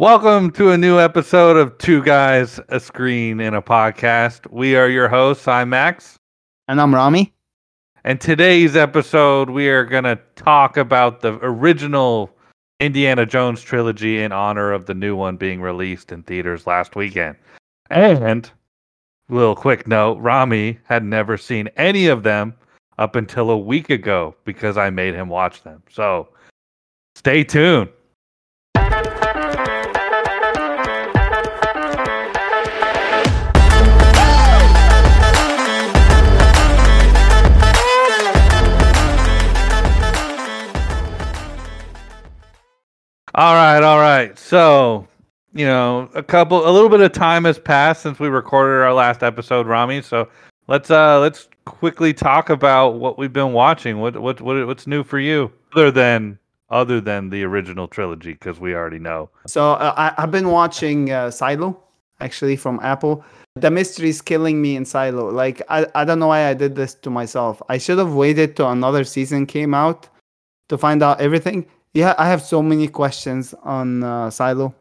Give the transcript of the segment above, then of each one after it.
Welcome to a new episode of Two Guys, a Screen, and a Podcast. We are your hosts. I'm Max. And I'm Ramy. And today's episode, we are going to talk about the original Indiana Jones trilogy in honor of the new one being released in theaters last weekend. And, little quick note Ramy had never seen any of them up until a week ago because I made him watch them. So stay tuned. All right, all right. So, you know, a couple, a little bit of time has passed since we recorded our last episode, Ramy. So let's uh let's quickly talk about what we've been watching. What what what what's new for you, other than other than the original trilogy, because we already know. So uh, I, I've been watching uh, Silo, actually from Apple. The mystery is killing me in Silo. Like I, I don't know why I did this to myself. I should have waited till another season came out to find out everything. Yeah, I have so many questions on uh, Silo.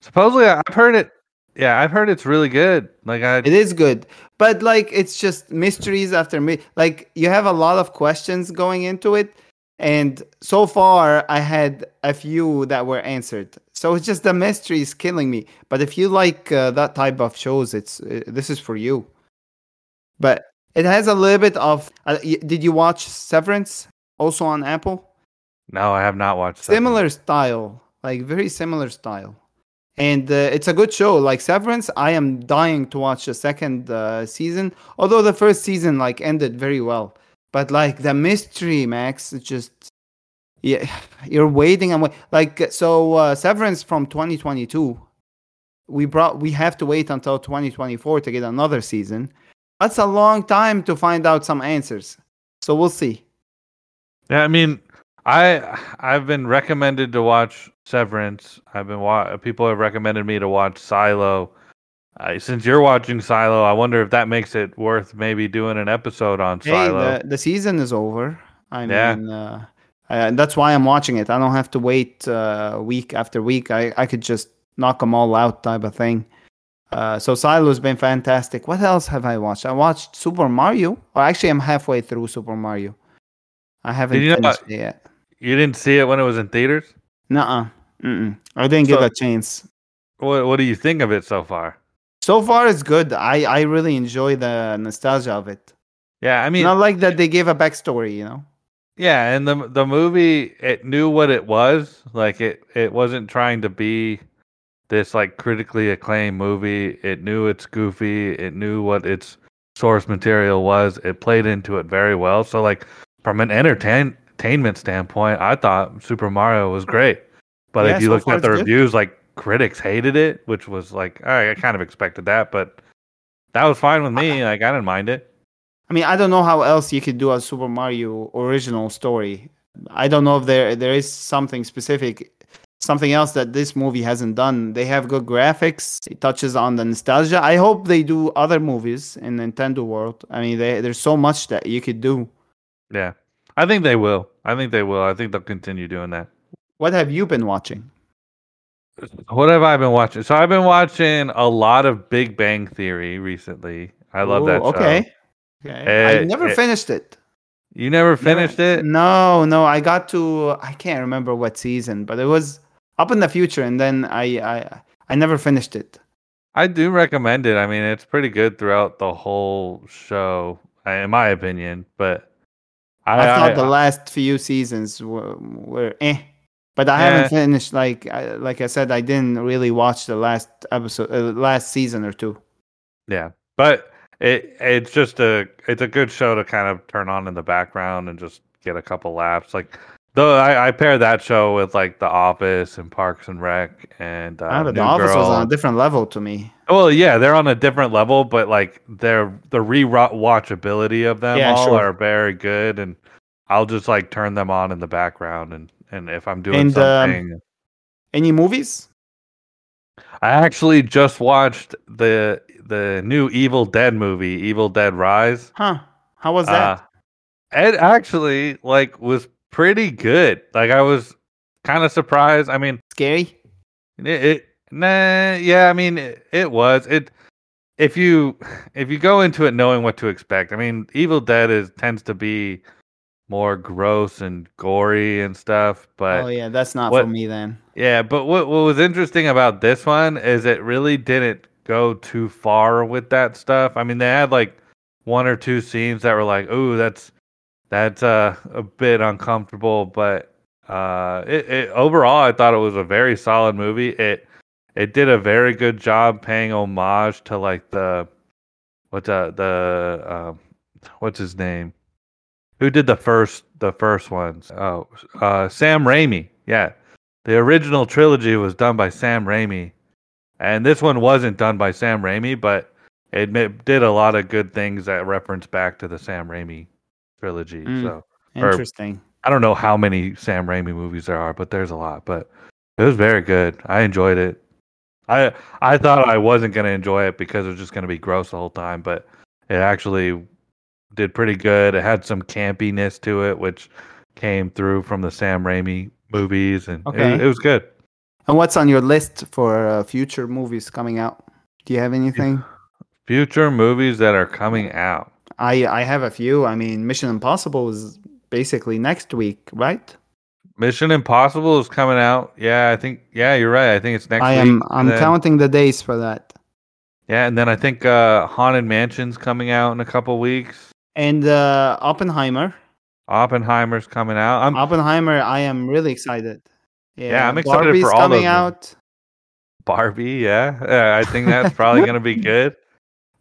Supposedly, I've heard it. Yeah, I've heard it's really good. Like I, It is good, but like it's just mysteries after me. Like you have a lot of questions going into it, and so far I had a few that were answered. So it's just the mystery is killing me. But if you like uh, that type of shows, it's uh, this is for you. But it has a little bit of. Uh, did you watch Severance also on Apple? No, I have not watched. that. similar style like very similar style and uh, it's a good show like severance i am dying to watch the second uh, season although the first season like ended very well but like the mystery max it's just yeah you're waiting and wait. like so uh, severance from 2022 we brought we have to wait until 2024 to get another season that's a long time to find out some answers so we'll see Yeah, I mean, I I've been recommended to watch Severance. I've been wa- people have recommended me to watch Silo. Uh, since you're watching Silo, I wonder if that makes it worth maybe doing an episode on Hey, Silo. the, the season is over. I Yeah. mean, uh, uh, that's why I'm watching it. I don't have to wait uh, week after week. I, I could just knock them all out, type of thing. Uh, so Silo's been fantastic. What else have I watched? I watched Super Mario. Or actually, I'm halfway through Super Mario. I haven't you know finished it yet. You didn't see it when it was in theaters. Nuh-uh. Mm-mm. I didn't give So- it a chance. What What do you think of it so far? So far, it's good. I, I really enjoy the nostalgia of it. Yeah, I mean, Not like that they gave a backstory, you know? yeah, and the the movie it knew what it was. Like it it wasn't trying to be this like critically acclaimed movie. It knew it's goofy. It knew what its source material was. It played into it very well. So like from an entertain- entertainment standpoint, I thought Super Mario was great. But Yeah, if you so looked at the it's good. reviews, like critics hated it, which was like, all right, I kind of expected that, but that was fine with me. Like I didn't mind it. I mean, I don't know how else you could do a Super Mario original story. I don't know if there there is something specific, something else that this movie hasn't done. They have good graphics. It touches on the nostalgia. I hope they do other movies in Nintendo world. I mean, they, there's so much that you could do. Yeah. I think they will. I think they will. I think they'll continue doing that. What have you been watching? What have I been watching? So I've been watching a lot of Big Bang Theory recently. I love Ooh, that show. Okay. Okay. I Eh, never eh, finished it. You never finished Never- it? No, no. I got to. I can't remember what season, but it was up in the future, and then I I I never finished it. I do recommend it. I mean, it's pretty good throughout the whole show, in my opinion. But I, I thought I- the last few seasons were, were eh, but I Yeah. haven't finished. Like I, like I said, I didn't really watch the last episode, uh, last season or two. yeah, but it it's just a it's a good show to kind of turn on in the background and just get a couple laughs. Like though I, I pair that show with like The Office and Parks and Rec and uh, Ah, but the New office was on a different level to me. Well, yeah, they're on a different level, but like their the rewatchability of them Yeah, all sure. are very good, and I'll just like turn them on in the background, and and if I'm doing And, um, something, Any movies? I actually just watched the the new Evil Dead movie, Evil Dead Rise. Huh? How was that? Uh, it actually like was pretty good. Like I was kind of surprised. I mean, Scary? It, it nah, yeah. I mean, it, it was it. If you if you go into it knowing what to expect, I mean, Evil Dead is tends to be more gross and gory and stuff. But oh yeah, that's not what- for me then. yeah, but what what was interesting about this one is it really didn't go too far with that stuff. I mean, they had like one or two scenes that were like, "Ooh, that's that's uh, a bit uncomfortable," but uh, it, it overall, I thought it was a very solid movie. It it did a very good job paying homage to like the what's uh, the um, what's his name? Who did the first the first ones? Oh, uh, Sam Raimi. Yeah, the original trilogy was done by Sam Raimi, and this one wasn't done by Sam Raimi, but it did a lot of good things that reference back to the Sam Raimi trilogy. Mm. So Or- Interesting. I don't know how many Sam Raimi movies there are, but there's a lot. But it was very good. I enjoyed it. I I thought I wasn't gonna enjoy it because it was just gonna be gross the whole time, but it actually did pretty good. It had some campiness to it, which came through from the Sam Raimi movies, and it- it, was good. And what's on your list for uh, future movies coming out? Do you have anything? Future movies that are coming out. I I have a few. I mean, Mission Impossible is basically next week, right? Mission Impossible is coming out. Yeah, I think. Yeah, you're right. I think it's next I am. and I'm then- counting the days for that. Yeah, and then I think uh, Haunted Mansion's coming out in a couple weeks. And uh, Oppenheimer. Oppenheimer's coming out. I'm Oppenheimer. I am really excited. Yeah, I'm excited for all coming of them. out. Barbie. Yeah, yeah I think that's probably gonna be good.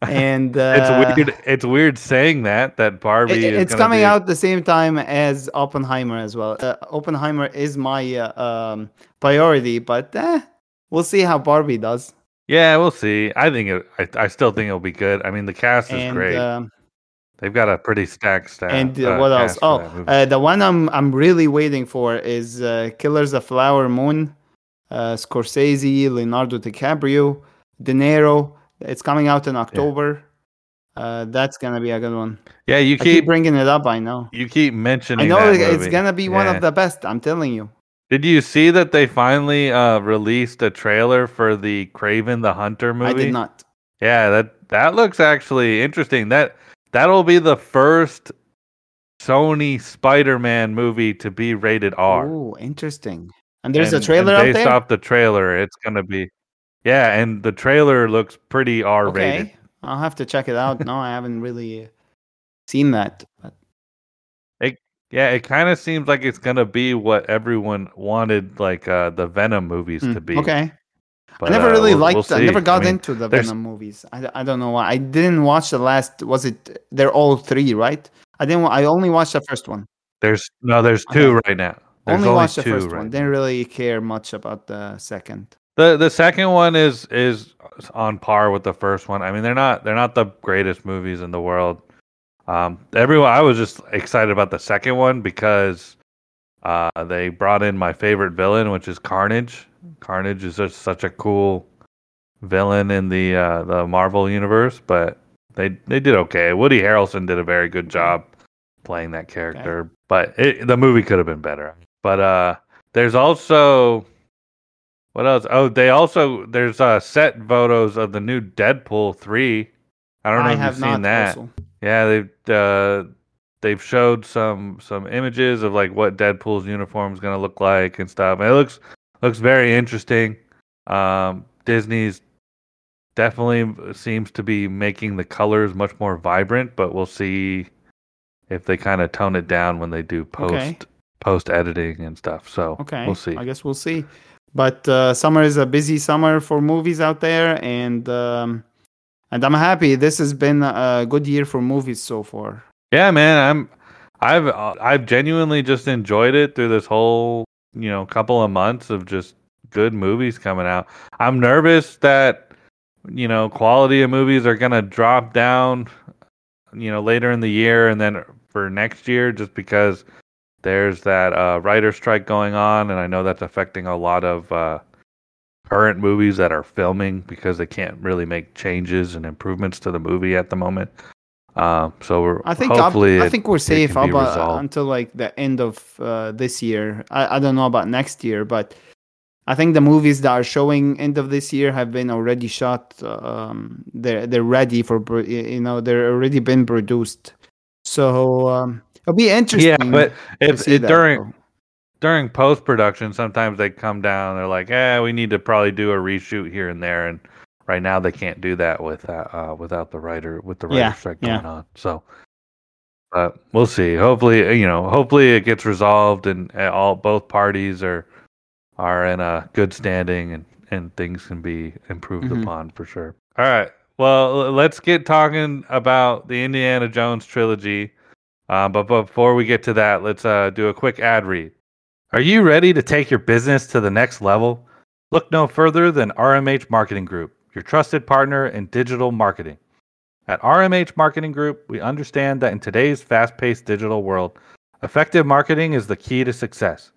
And It's uh, weird. It's weird saying that that Barbie it- it's coming be- out the same time as Oppenheimer as well. Uh, Oppenheimer is my uh, um, priority, but eh, we'll see how Barbie does. Yeah, we'll see. I think it. I, I still think it'll be good. I mean, the cast is and great. um, They've got a pretty stacked staff. and uh, uh, what else? Oh, uh, the one I'm I'm really waiting for is uh, Killers of Flower Moon, uh, Scorsese, Leonardo DiCaprio, De Niro. It's coming out in October. Uh, that's gonna be a good one. yeah, you keep keep bringing it up. I know. you keep mentioning. I know it- it's gonna be one of the best. I'm telling you. Did you see that they finally uh, released a trailer for the Kraven the Hunter movie? I did not. Yeah, that that looks actually interesting. That that'll be the first Sony Spider-Man movie to be rated R. Oh, interesting. And there's And- a trailer and out based there. off the trailer, it's gonna be yeah, and the trailer looks pretty R rated. okay, I'll have to check it out. no, I haven't really seen that. But Yeah, it kind of seems like it's gonna be what everyone wanted, like uh, the Venom movies hmm, to be. okay. But, I never uh, really we'll- liked. we'll I never got mean, into the there's- Venom movies. I, I don't know why. I didn't watch the last. Was it? They're all three, right? I didn't. I only watched the first one. There's no, there's Okay. two right now. There's only, watched the first right one. now. Didn't really care much about the second. The the second one is is on par with the first one. I mean, they're not they're not the greatest movies in the world. Um, everyone, I was just excited about the second one because uh, they brought in my favorite villain, which is Carnage. Carnage is just such a cool villain in the uh, the Marvel universe, but they they did okay. Woody Harrelson did a very good job playing that character, but it, the movie could have been better. But uh, there's also what else? Oh, they also there's uh set photos of the new Deadpool three. I don't know if have you've seen that. also. Yeah, they've uh, they've showed some some images of like what Deadpool's uniform is gonna look like and stuff. And it looks looks very interesting. Um, Disney's definitely seems to be making the colors much more vibrant, but we'll see if they kind of tone it down when they do post Okay. post editing and stuff. So Okay, we'll see. I guess we'll see. But uh, summer is a busy summer for movies out there, and um, and I'm happy. This has been a good year for movies so far. Yeah, man, I'm I've I've genuinely just enjoyed it through this whole, you know, couple of months of just good movies coming out. I'm nervous that you know, quality of movies are to drop down you know, later in the year and then for next year just because there's that uh writer strike going on and I know that's affecting a lot of uh current movies that are filming because they can't really make changes and improvements to the movie at the moment. Um, so we're I think hopefully I it- think we're it safe can be up uh, resolved. until like the end of uh, this year. I, I don't know about next year, but I think the movies that are showing end of this year have been already shot. Um, they're they're ready for you know they're already been produced. So um, it'll be interesting. Yeah, but if it, during though. during post production, sometimes they come down. They're like, "Yeah, we need to probably do a reshoot here and there." And right now, they can't do that with uh, uh without the writer with the writer Yeah, strike yeah. going on. So, but we'll see. Hopefully, uh, you know, hopefully it gets resolved and uh, all both parties are are in a good standing and and things can be improved Mhm. upon for sure. All right. Well, let's get talking about the Indiana Jones trilogy. Uh, but before we get to that, let's uh, do a quick ad read. Are you ready to take your business to the next level? Look no further than RMH Marketing Group, your trusted partner in digital marketing. At RMH Marketing Group, we understand that in today's fast paced digital world, effective marketing is the key to success.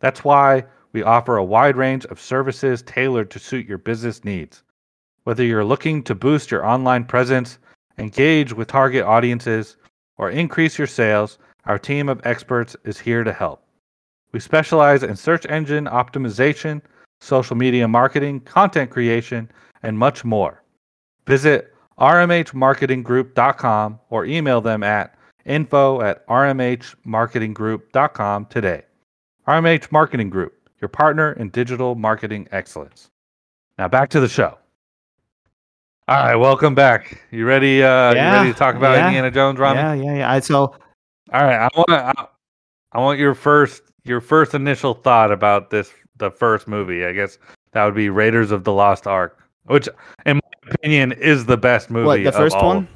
That's why we offer a wide range of services tailored to suit your business needs. Whether you're looking to boost your online presence, engage with target audiences, or increase your sales, our team of experts is here to help. We specialize in search engine optimization, social media marketing, content creation, and much more. Visit rmhmarketinggroup.com or email them at info at rmhmarketinggroup.com today. RMH Marketing Group, your partner in digital marketing excellence. Now back to the show. All right, welcome back. You ready? Uh, Yeah, you ready to talk about yeah, Indiana Jones, Ramy? yeah, yeah, yeah. I so All right, I want I, I want your first your first initial thought about this the first movie. I guess that would be Raiders of the Lost Ark, which in my opinion is the best movie. what the first one?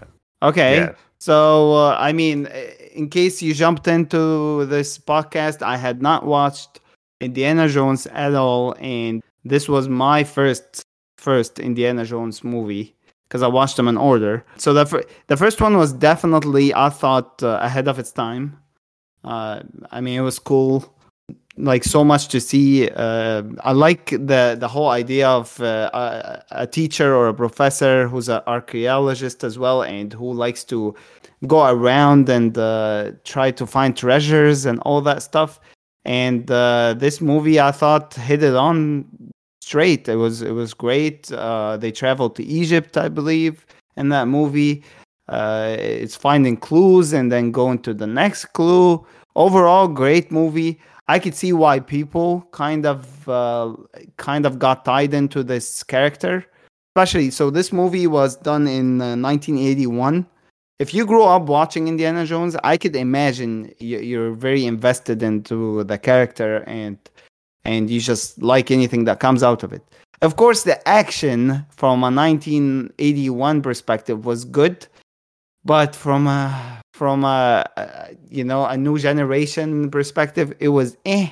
Okay. Yes. So, uh, I mean, uh, in case you jumped into this podcast, I had not watched Indiana Jones at all, and this was my first first Indiana Jones movie because I watched them in order. So the the first one was definitely I thought uh, ahead of its time. Uh, I mean, it was cool, like so much to see. Uh, I like the the whole idea of uh, a, a teacher or a professor who's an archaeologist as well, and who likes to go around and uh, try to find treasures and all that stuff. And uh, this movie, I thought, hit it on straight. It was it was great. Uh, they traveled to Egypt, I believe, in that movie. Uh, it's finding clues and then going to the next clue. Overall, great movie. I could see why people kind of uh, kind of got tied into this character, especially. So this movie was done in uh, 1981. If you grew up watching Indiana Jones, I could imagine you- you're very invested into the character and and you just like anything that comes out of it. Of course, the action from a 1981 perspective was good, but from a from a uh, you know a new generation perspective, it was eh,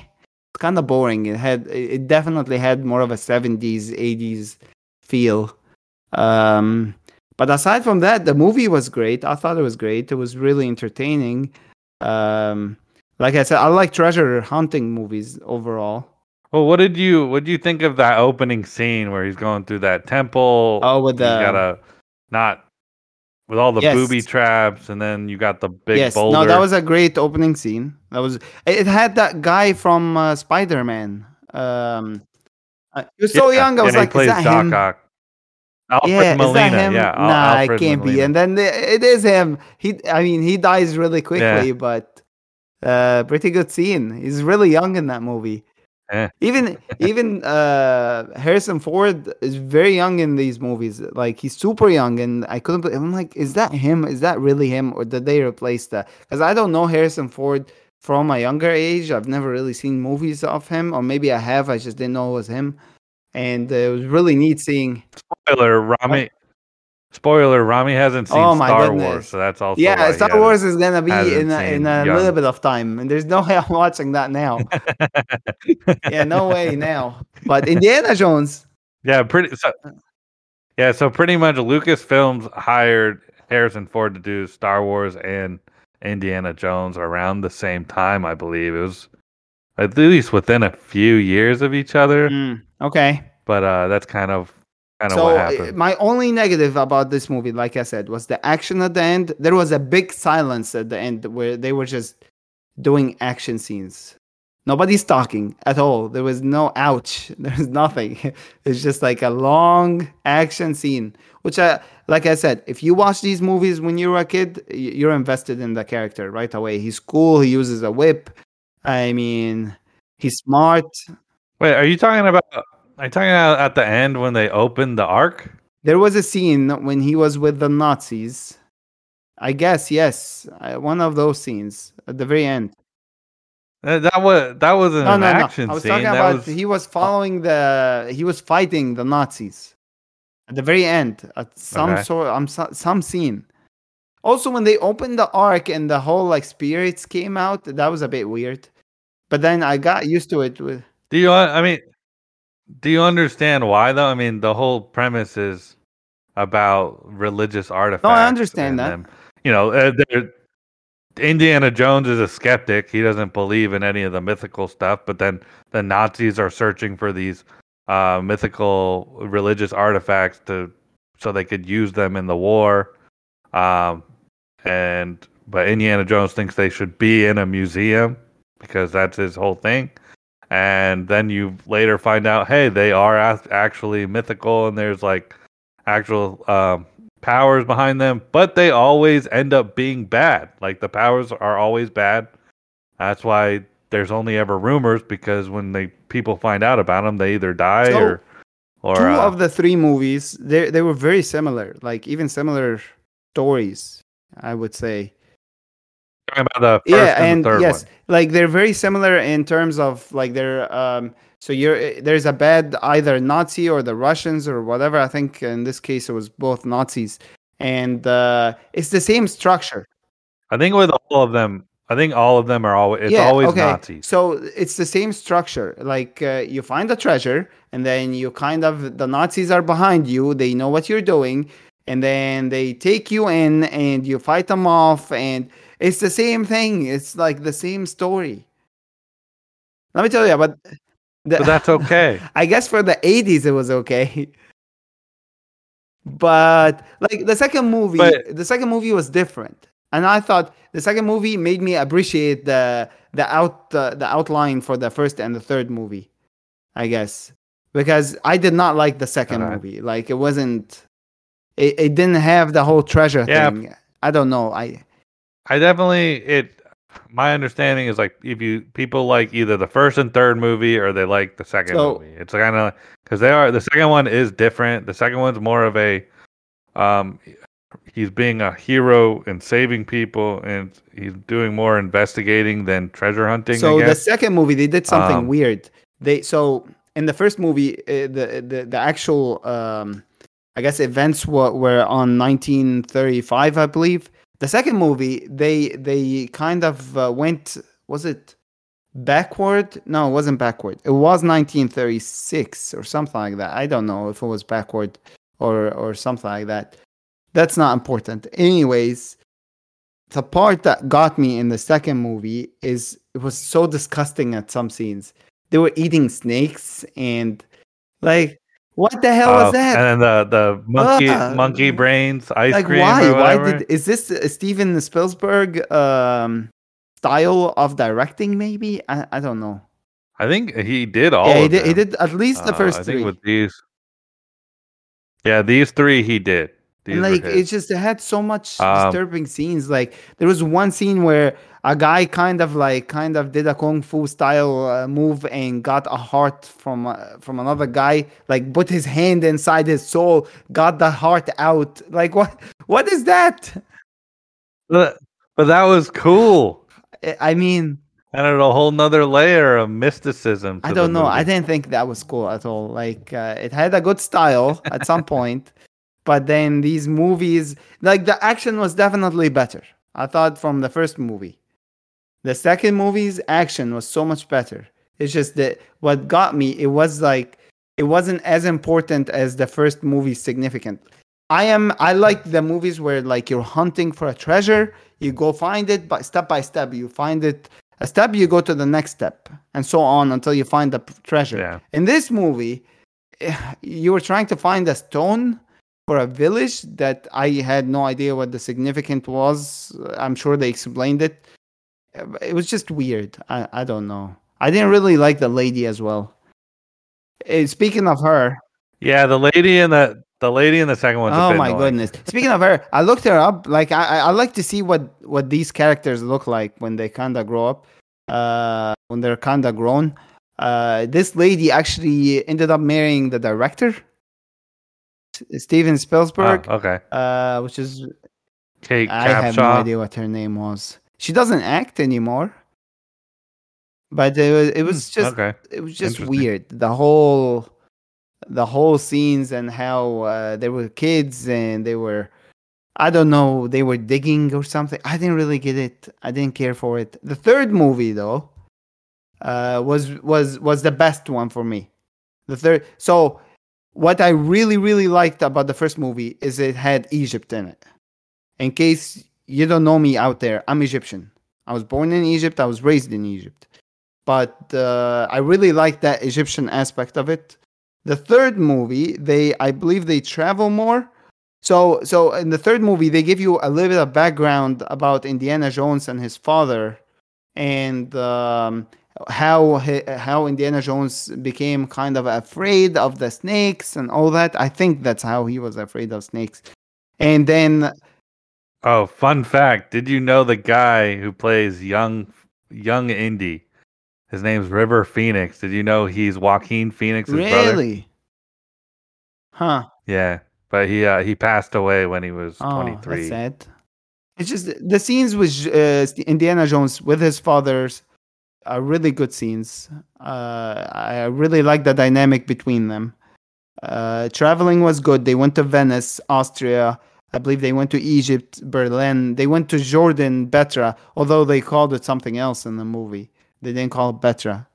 kind of boring. It had it definitely had more of a 70s 80s feel. Um, but aside from that, the movie was great. I thought it was great. It was really entertaining. Um, like I said, I like treasure hunting movies overall. Well, what did you what did you think of that opening scene where he's going through that temple? Oh, with the got a not with all the Yes. booby traps, and then you got the big yes, boulder. no, that was a great opening scene. That was it. Had that guy from uh, Spider Man. Um, uh, he was so Yeah, young. I was yeah, he like, is plays that Doc him? Ock. Alfred yeah, Molina, is that him? yeah. Nah, Alfred it can't be. And then the- it is him. He, I mean, he dies really quickly, but uh, pretty good scene. He's really young in that movie. Even even uh, Harrison Ford is very young in these movies. Like he's super young, and I couldn't. believe- I'm like, is that him? Is that really him, or did they replace that? Because I don't know Harrison Ford from a younger age. I've never really seen movies of him, or maybe I have. I just didn't know it was him. And uh, it was really neat seeing. Spoiler, Ramy. Spoiler, Ramy hasn't seen Oh Star goodness. Wars, so that's also yeah, Star Wars is gonna be in a, in a Young. little bit of time, and there's no way I'm watching that now. yeah, no way now. But Indiana Jones, Yeah, pretty. So, yeah, so pretty much Lucasfilms hired Harrison Ford to do Star Wars and Indiana Jones around the same time, I believe. It was at least within a few years of each other, Mm, okay. but uh, that's kind of kind of So uh, my only negative about this movie, like I said, was the action at the end. There was a big silence at the end where they were just doing action scenes. Nobody's talking at all. There was no ouch. There's nothing. It's just like a long action scene, which I like I said, if you watch these movies when you were a kid, you're invested in the character right away. He's cool, he uses a whip. I mean, he's smart. Wait, are you talking about? Are you talking about at the end when they opened the ark? There was a scene when he was with the Nazis. I guess, yes. One of those scenes at the very end. Uh, That was that No, an no, no. action I was scene. talking that about was he was following the he was fighting the Nazis at the very end at some Okay. sort um, so- some scene. Also, when they opened the ark and the whole like spirits came out, that was a bit weird. But then I got used to it. With Do you? I mean, do you understand why though? I mean, the whole premise is about religious artifacts. No, I understand that. them- you know, uh, Indiana Jones is a skeptic. He doesn't believe in any of the mythical stuff. But then the Nazis are searching for these uh, mythical religious artifacts to so they could use them in the war. Um, and but Indiana Jones thinks they should be in a museum because that's his whole thing. And then you later find out, hey, they are actually mythical, and there's like actual um, powers behind them, but they always end up being bad. Like the powers are always bad. That's why there's only ever rumors because when they people find out about them, they either die So, or or two uh, of the three movies, they they were very similar, like even similar stories. I would say. Talking about the first yeah, and, and the third yes, one. like they're very similar in terms of like they're um. So you're there's a bad either Nazi or the Russians or whatever. I think in this case it was both Nazis, and uh, it's the same structure. I think with all of them, I think all of them are always it's yeah, always okay. Nazis. So it's the same structure. Like uh, you find the treasure, and then you kind of the Nazis are behind you. They know what you're doing, and then they take you in, and you fight them off, and it's the same thing. It's like the same story. Let me tell you, but the, But that's okay. I guess for the 80s it was okay. But like the second movie, But- the second movie was different. And I thought the second movie made me appreciate the the out uh, the outline for the first and the third movie. I guess because I did not like the second Okay. movie. Like it wasn't it, it didn't have the whole treasure Yeah. thing. I don't know. I I definitely it. My understanding is like if you people like either the first and third movie or they like the second So- movie. It's kind of because they are the second one is different. The second one's more of a um he's being a hero and saving people and he's doing more investigating than treasure hunting. So the second movie, they did something Um, weird. They so in the first movie, uh, the the the actual um, I guess events were were on 1935, I believe. The second movie, they they kind of uh, went. Was it backward? No, it wasn't backward. It was 1936 or something like that. I don't know if it was backward or or something like that. That's not important. Anyways, the part that got me in the second movie is it was so disgusting at some scenes. They were eating snakes and like what the hell Oh, was that? And then the the monkey Ah. monkey brains ice like cream why? Why did is this a Steven Spielberg um style of directing maybe? I, I don't know. I think he did all. yeah, he did, he did at least the Uh, first I three. think with these. Yeah, these three he did. These and like it's just it had so much Um, disturbing scenes like there was one scene where a guy kind of like kind of did a kung fu style uh, move and got a heart from uh, from another guy like put his hand inside his soul got the heart out. Like what what is that? But, but that was cool. I- i mean Added a whole nother layer of mysticism. To i don't know. I didn't think that was cool at all. Like uh, it had a good style at some point but then these movies like the action was definitely better i thought from the first movie the second movie's action was so much better. It's just that what got me it was like it wasn't as important as the first movie's significant i am i like the movies where like you're hunting for a treasure you go find it by step by step you find it a step you go to the next step and so on until you find the treasure. Yeah. in this movie you were trying to find a stone for a village that i had no idea what the significant was. I'm sure they explained it it was just weird i, I don't know I didn't really like the lady as well. Eh, speaking of her, Yeah, the lady in the the lady in the second one's a oh my annoying. goodness! Speaking of her, I looked her up. Like I, I like to see what what these characters look like when they kind of grow up, uh, when they're kind of grown. Uh, this lady actually ended up marrying the director, Steven Oh, Spielberg, okay. uh, which is Kate I have no idea what her name was. She doesn't act anymore. But it was it was just okay. it was just weird. The whole the whole scenes and how uh, there were kids and they were I don't know, they were digging or something. I didn't really get it. I didn't care for it. The third movie though uh, was was was the best one for me. The third so what I really really liked about the first movie is it had Egypt in it. In case you don't know me out there, I'm Egyptian. I was born in Egypt, I was raised in Egypt but uh, I really like that Egyptian aspect of it. The third movie, they I believe they travel more. So so in the third movie, they give you a little bit of background about Indiana Jones and his father, and um, how he, how Indiana Jones became kind of afraid of the snakes and all that. I think that's how he was afraid of snakes. And then Oh, fun fact. Did you know the guy who plays young young Indy? His name's River Phoenix. Did you know he's Joaquin Phoenix's brother? really, huh? Yeah. But he uh, he passed away when he was Oh, 23. that's sad. It's just the scenes with uh, Indiana Jones with his fathers are really good scenes. Uh, I really like the dynamic between them. Uh, traveling was good. They went to Venice, Austria. I believe they went to Egypt, Berlin. They went to Jordan, Petra, although they called it something else in the movie. They didn't call it Petra.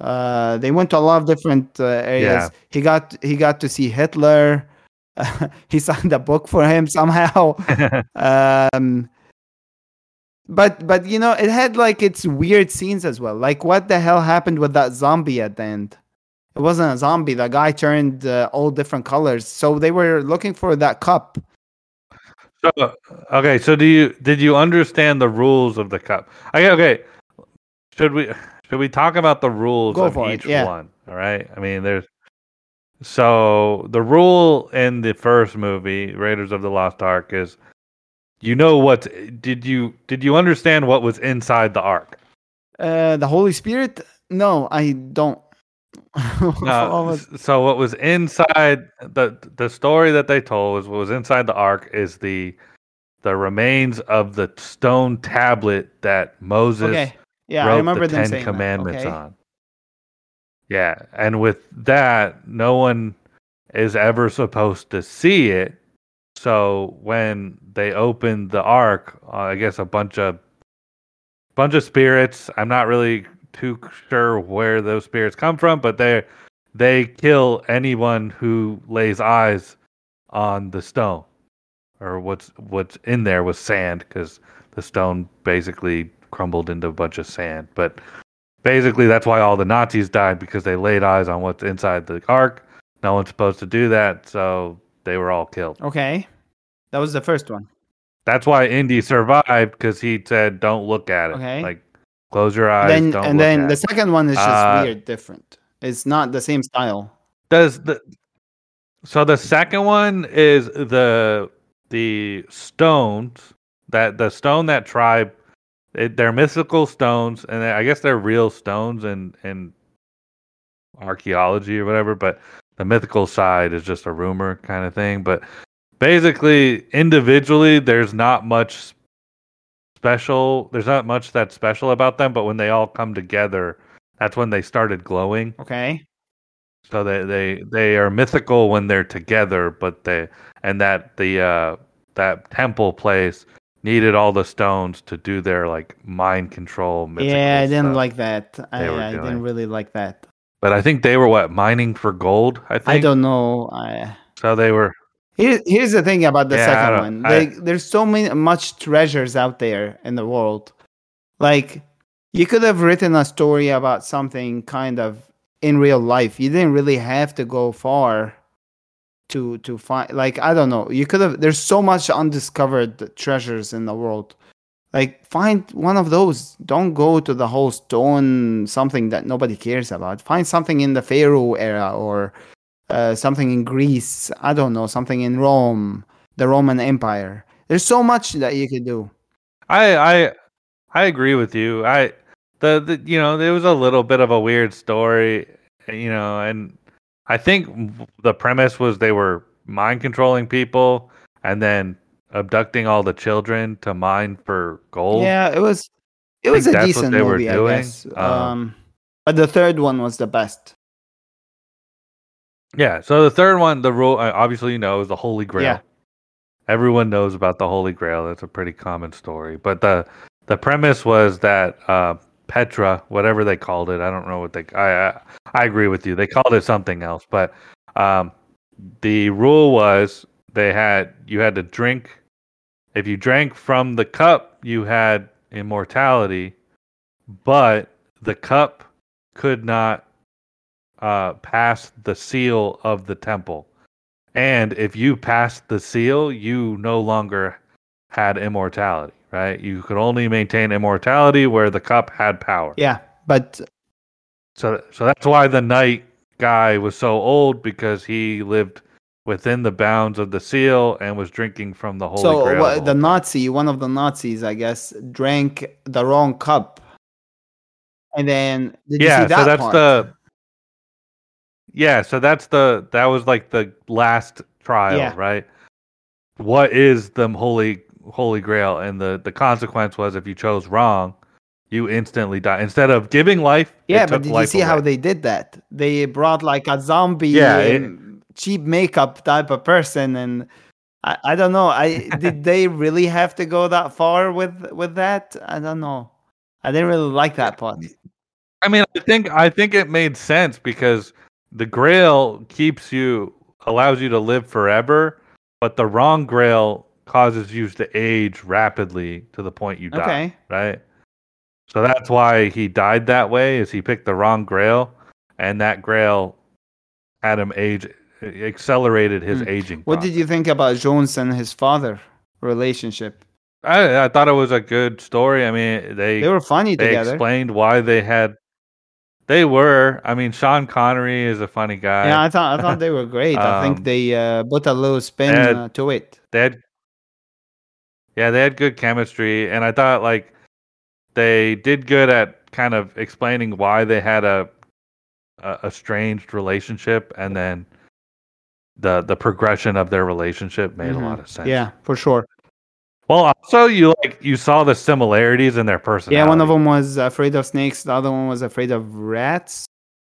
Uh, they went to a lot of different uh, areas. Yeah. He got he got to see Hitler. he signed a book for him somehow. Um, but but you know, it had like its weird scenes as well. Like what the hell happened with that zombie at the end? It wasn't a zombie. The guy turned uh, all different colors. So they were looking for that cup. So, okay, so do you did you understand the rules of the cup? Okay, okay. Should we should we talk about the rules Go of it, each yeah. one? All right. I mean, there's so the rule in the first movie, Raiders of the Lost Ark, is you know what? Did you did you understand what was inside the ark? Uh, the Holy Spirit? No, I don't. What No, was- s- so what was inside the the story that they told was what was inside the ark is the the remains of the stone tablet that Moses okay. Yeah, wrote I remember the them Ten. Commandments Okay. on. Yeah, and with that, no one is ever supposed to see it. So when they opened the ark, uh, I guess a bunch of bunch of spirits. I'm not really too sure where those spirits come from, but they they kill anyone who lays eyes on the stone or what's what's in there was sand because the stone basically crumbled into a bunch of sand. But basically, that's why all the Nazis died because they laid eyes on what's inside the ark. No one's supposed to do that, so they were all killed. Okay. That was the first one. That's why Indy survived because he said, "Don't look at it. Okay. Like, close your eyes. then and then at the second one is just Uh, weird, different. It's not the same style. Does the so the second one is the the stones that the stone that tribe it, they're mythical stones and I guess they're real stones and and archaeology or whatever but the mythical side is just a rumor kind of thing but basically individually there's not much special there's not much that's special about them but when they all come together that's when they started glowing Okay. so they they they are mythical when they're together, but they and that the uh that temple place needed all the stones to do their like mind control. Yeah, I didn't like that. I, I didn't really like that. But I think they were what mining for gold. I think. I don't know. I So they were. Here, here's the thing about the Yeah, second one. I- Like, there's so many much treasures out there in the world. Like, you could have written a story about something kind of in real life. You didn't really have to go far to to find. Like, I don't know. You could have. There's so much undiscovered treasures in the world. Like find one of those. Don't go to the whole stone something that nobody cares about. Find something in the Pharaoh era or uh, something in Greece. I don't know, something in Rome, the Roman Empire. There's so much that you could do. I I I agree with you. I the, the you know there was a little bit of a weird story, you know, and I think the premise was they were mind controlling people and then abducting all the children to mine for gold. Yeah, it was it was a decent movie, I guess. Um, um, but the third one was the best. Yeah, so the third one, the rule obviously you know is the Holy Grail. Yeah. Everyone knows about the Holy Grail. That's a pretty common story. But the the premise was that uh, Petra, whatever they called it, I don't know what they. I I, I agree with you. They called it something else, but um, the rule was they had you had to drink. If you drank from the cup, you had immortality, but the cup could not uh, pass the seal of the temple. And if you passed the seal, you no longer had immortality, right? You could only maintain immortality where the cup had power. Yeah, but so so that's why the knight guy was so old because he lived within the bounds of the seal and was drinking from the holy so grail. So the Nazi, one of the Nazis, I guess, drank the wrong cup. And then yeah, that so that's part? the yeah, so that's the that was like the last trial, yeah. right? What is the holy holy grail? And the the consequence was if you chose wrong, you instantly die. Instead of giving life, yeah. But did you see away. how they did that? They brought like a zombie, yeah, um, it, cheap makeup type of person, and I, I don't know. I did they really have to go that far with with that? I don't know. I didn't really like that part. I mean, I think I think it made sense because the grail keeps you allows you to live forever, but the wrong grail causes you to age rapidly to the point you die. Okay. Right? So that's why he died that way, is he picked the wrong grail, and that grail had him age accelerated his hmm. aging. What process. did you think about Jones and his father relationship? I, I thought it was a good story. I mean, they they were funny they together. Explained why they had they were. I mean, Sean Connery is a funny guy. Yeah, I thought I thought they were great. um, I think um, they uh, put a little spin had, uh, to it. They had, yeah, they had good chemistry, and I thought like they did good at kind of explaining why they had a, a estranged relationship, and then the the progression of their relationship made mm-hmm. a lot of sense. Yeah, for sure. Well, also you like you saw the similarities in their personality. Yeah, one of them was afraid of snakes. The other one was afraid of rats,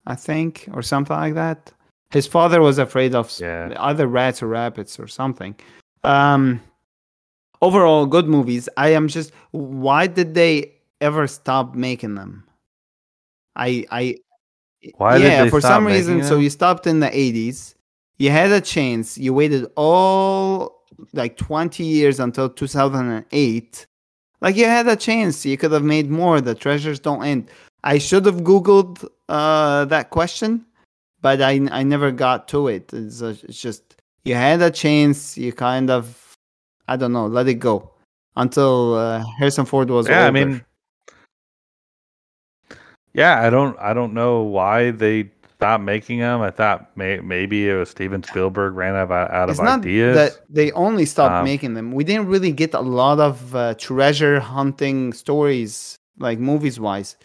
I think, or something like that. His father was afraid of yeah. either rats or rabbits or something. Um, overall, good movies. I am just. Why did they ever stop making them? I I. Why yeah, for some reason. Them? So you stopped in the eighties. You had a chance. You waited all like 20 years until 2008 like you had a chance. You could have made more. The treasures don't end. I should have googled uh, that question but i i never got to it. It's, it's just you had a chance. You kind of i don't know let it go until uh, harrison ford was yeah older. i mean yeah i don't i don't know why they stopped making them. I thought may, maybe it was Steven Spielberg ran out of, out it's of not ideas. That they only stopped um, making them. We didn't really get a lot of uh, treasure hunting stories, like movies wise.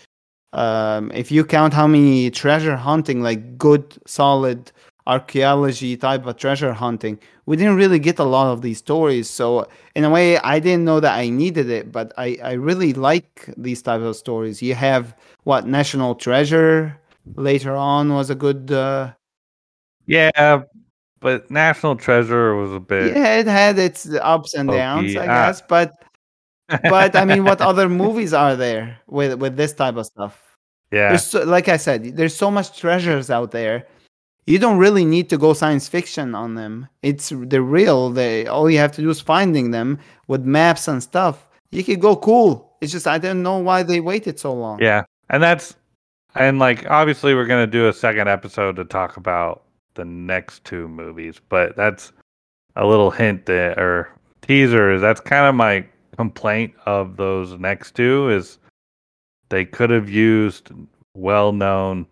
Um, if you count how many treasure hunting, like good, solid archaeology type of treasure hunting, we didn't really get a lot of these stories. So in a way, I didn't know that I needed it, but I, I really like these type of stories. You have what National Treasure later on was a good. Uh, yeah, but National Treasure was a bit. Yeah, it had its ups and downs, I ah. guess. But but I mean, what other movies are there with with this type of stuff? Yeah, so, like I said, there's so much treasures out there. You don't really need to go science fiction on them. It's they're real. They all you have to do is finding them with maps and stuff. You could go cool. It's just I don't know why they waited so long. Yeah, and that's and like obviously we're gonna do a second episode to talk about the next two movies, but that's a little hint there, or teaser is that's kind of my complaint of those next two is they could have used well-known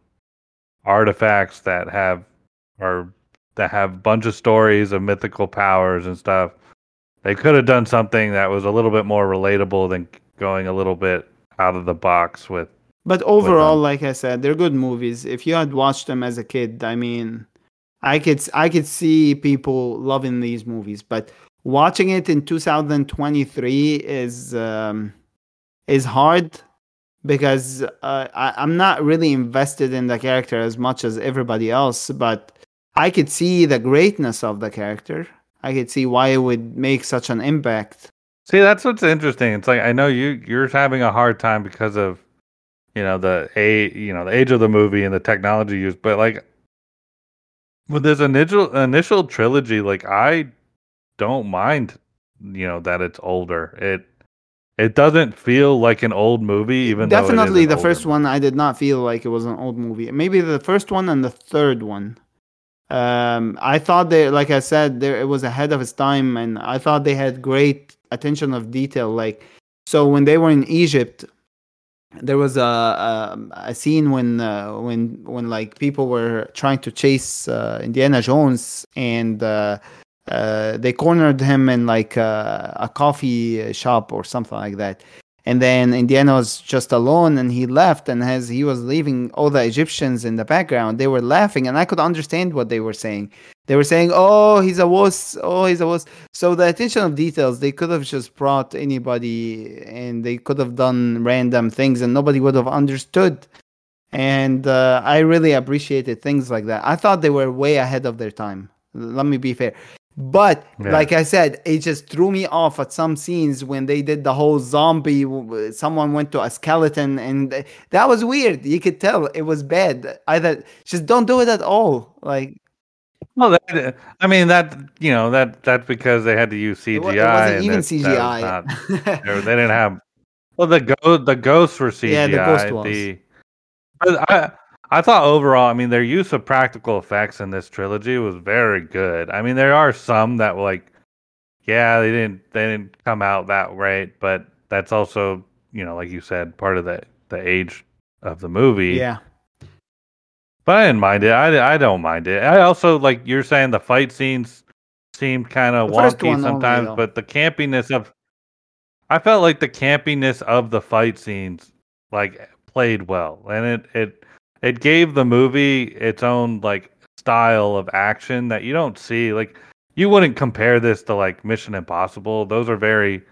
artifacts that have are that have a bunch of stories of mythical powers and stuff. They could have done something that was a little bit more relatable than going a little bit out of the box with But overall, like I said, they're good movies. If you had watched them as a kid, I mean, I could I could see people loving these movies, but watching it in 2023 is um, is hard because uh, I, I'm not really invested in the character as much as everybody else. But I could see the greatness of the character. I could see why it would make such an impact. See, that's what's interesting. It's like I know you you're having a hard time because of you know the a you know the age of the movie and the technology used, but like with this initial initial trilogy, like I don't mind, you know, that it's older. It it doesn't feel like an old movie, even Definitely, the first movie. one I did not feel like it was an old movie. Maybe the first one and the third one. Um, I thought they, like I said, there it was ahead of its time, and I thought they had great attention of detail. Like, so when they were in Egypt, there was a a, a scene when uh, when when like people were trying to chase uh, Indiana Jones, and uh, uh, they cornered him in like a, a coffee shop or something like that. And then Indiana was just alone, and he left. And as he was leaving, all the Egyptians in the background they were laughing, and I could understand what they were saying. They were saying, "Oh, he's a wuss! Oh, he's a wuss!" So the attention of details, they could have just brought anybody, and they could have done random things, and nobody would have understood. And uh, I really appreciated things like that. I thought they were way ahead of their time. Let me be fair. But Yeah. like I said, it just threw me off at some scenes when they did the whole zombie. Someone went to a skeleton, and that was weird. You could tell it was bad. Either just don't do it at all. Like Well, that, I mean that you know that that's because they had to use CGI. it, wasn't even that- that CGI. not- they didn't have. Well, the go the ghosts were CGI. Yeah, the ghost was. the- I I thought overall, I mean, their use of practical effects in this trilogy was very good. I mean, there are some that were like, yeah, they didn't they didn't come out that right, but that's also you know, like you said, part of the the age of the movie. yeah, But I didn't mind it. I, I don't mind it. I also like you're saying the fight scenes seemed kind of wonky sometimes, but the campiness of I felt like the campiness of the fight scenes like played well, and it it it gave the movie its own like style of action that you don't see. Like you wouldn't compare this to like Mission Impossible. Those are very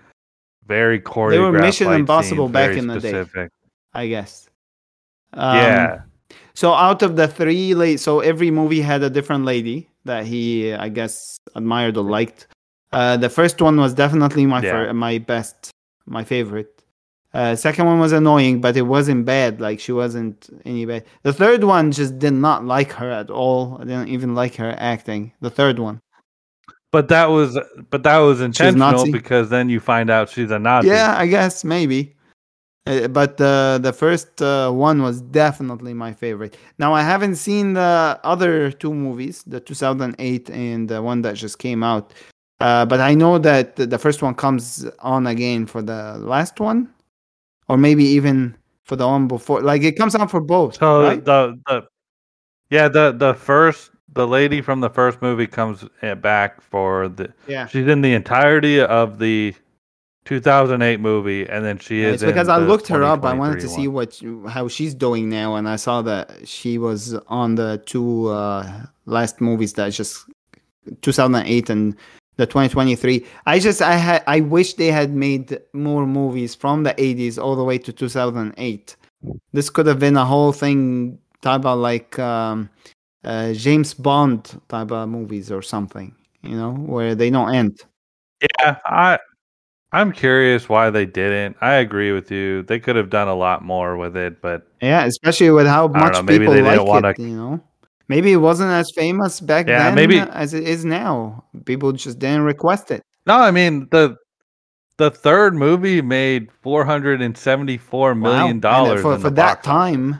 very choreographed. They were Mission Impossible scenes, back in the day. I guess. Um, yeah. So out of the three, la- so every movie had a different lady that he, I guess, admired or liked. Uh, the first one was definitely my Yeah. fir- my best, my favorite. Uh, second one was annoying, but it wasn't bad. Like she wasn't any bad. The third one just did not like her at all. I didn't even like her acting. The third one. But that was but that was intentional because then you find out she's a Nazi. Yeah, I guess maybe. Uh, but the the first uh, one was definitely my favorite. Now I haven't seen the other two movies, the 2008 and the one that just came out. Uh, but I know that the first one comes on again for the last one, or maybe even for the one before. Like it comes out for both. So right? the the yeah the the first the lady from the first movie comes eh, back for the yeah. she's in the entirety of the 2008 movie and then she is It's because I looked her up. I wanted to 2023 see what how she's doing now, and I saw that she was on the two uh, last movies that just 2008 and the 2023. I just I had I wish they had made more movies from the 80s all the way to 2008. This could have been a whole thing type of like um, uh, James Bond type of movies or something, you know, where they don't end. Yeah, I I'm curious why they didn't. I agree with you. They could have done a lot more with it, but Yeah, especially with how much know, maybe people they like didn't wanna- it, you know. Maybe it wasn't as famous back Yeah, then maybe- as it is now. People just didn't request it. no, I mean the the third movie made 474 Wow. million And dollars for for that time.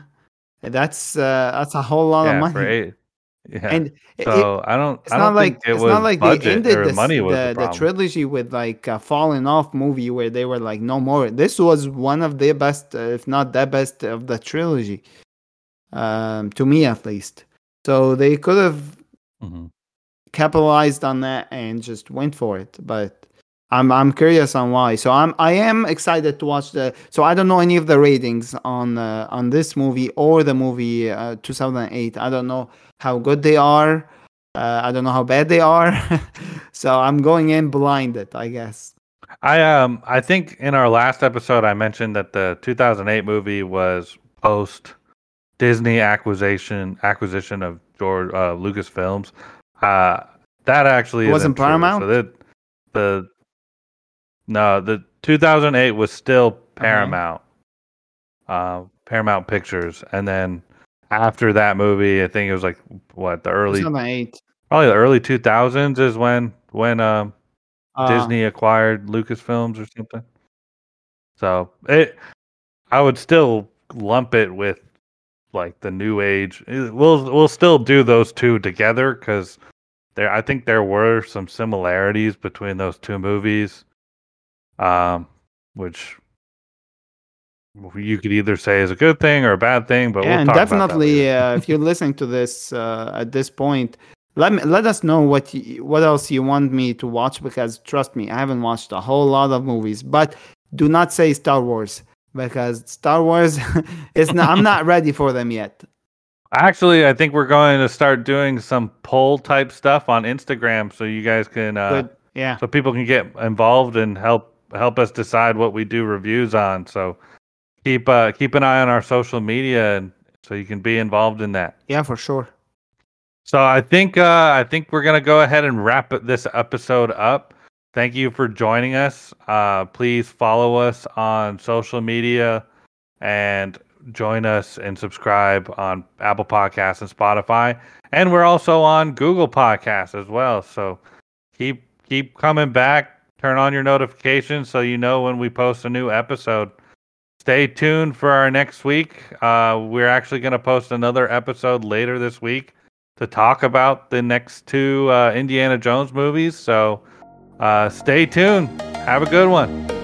That's uh, that's a whole lot yeah, of money. for eight. Yeah. And it- so I don't. it's I not don't like it it's not like they ended the, money was the, the, the trilogy with like a falling off movie where they were like no more. This was one of the best, uh, if not the best of the trilogy, um, to me at least. So they could have Mhm. capitalized on that and just went for it. But I'm I'm curious on why. So I'm I am excited to watch the. So I don't know any of the ratings on uh, on this movie or the movie uh, 2008. I don't know how good they are. Uh, I don't know how bad they are. so I'm going in blinded, I guess. I um I think in our last episode I mentioned that the 2008 movie was post Disney acquisition acquisition of George uh, Lucasfilms. Uh, that actually wasn't. Paramount? So that the no the 2008 was still Paramount, uh, Paramount Pictures, and then after that movie, I think it was like what the early 2008. probably the early 2000s is when when um Uh, Disney acquired Lucasfilms or something. So it, I would still lump it with like the new age. We'll we'll still do those two together because there. I think there were some similarities between those two movies, um, which you could either say is a good thing or a bad thing. But yeah, we'll and talk about that definitely, uh, if you're listening to this uh, at this point, let me let us know what you, what else you want me to watch because trust me, I haven't watched a whole lot of movies. But do not say Star Wars because Star Wars is not. I'm not ready for them yet. Actually, I think we're going to start doing some poll type stuff on Instagram, so you guys can. Uh, But yeah, so people can get involved and help help us decide what we do reviews on. So keep uh, keep an eye on our social media, and so you can be involved in that. yeah, for sure. So I think uh, I think we're gonna go ahead and wrap this episode up. Thank you for joining us. Uh, please follow us on social media and join us and subscribe on Apple Podcasts and Spotify. And we're also on Google Podcasts as well. So keep keep coming back. Turn on your notifications so you know when we post a new episode. Stay tuned for our next week. Uh, we're actually going to post another episode later this week to talk about the next two uh, Indiana Jones movies. So uh, stay tuned. Have a good one.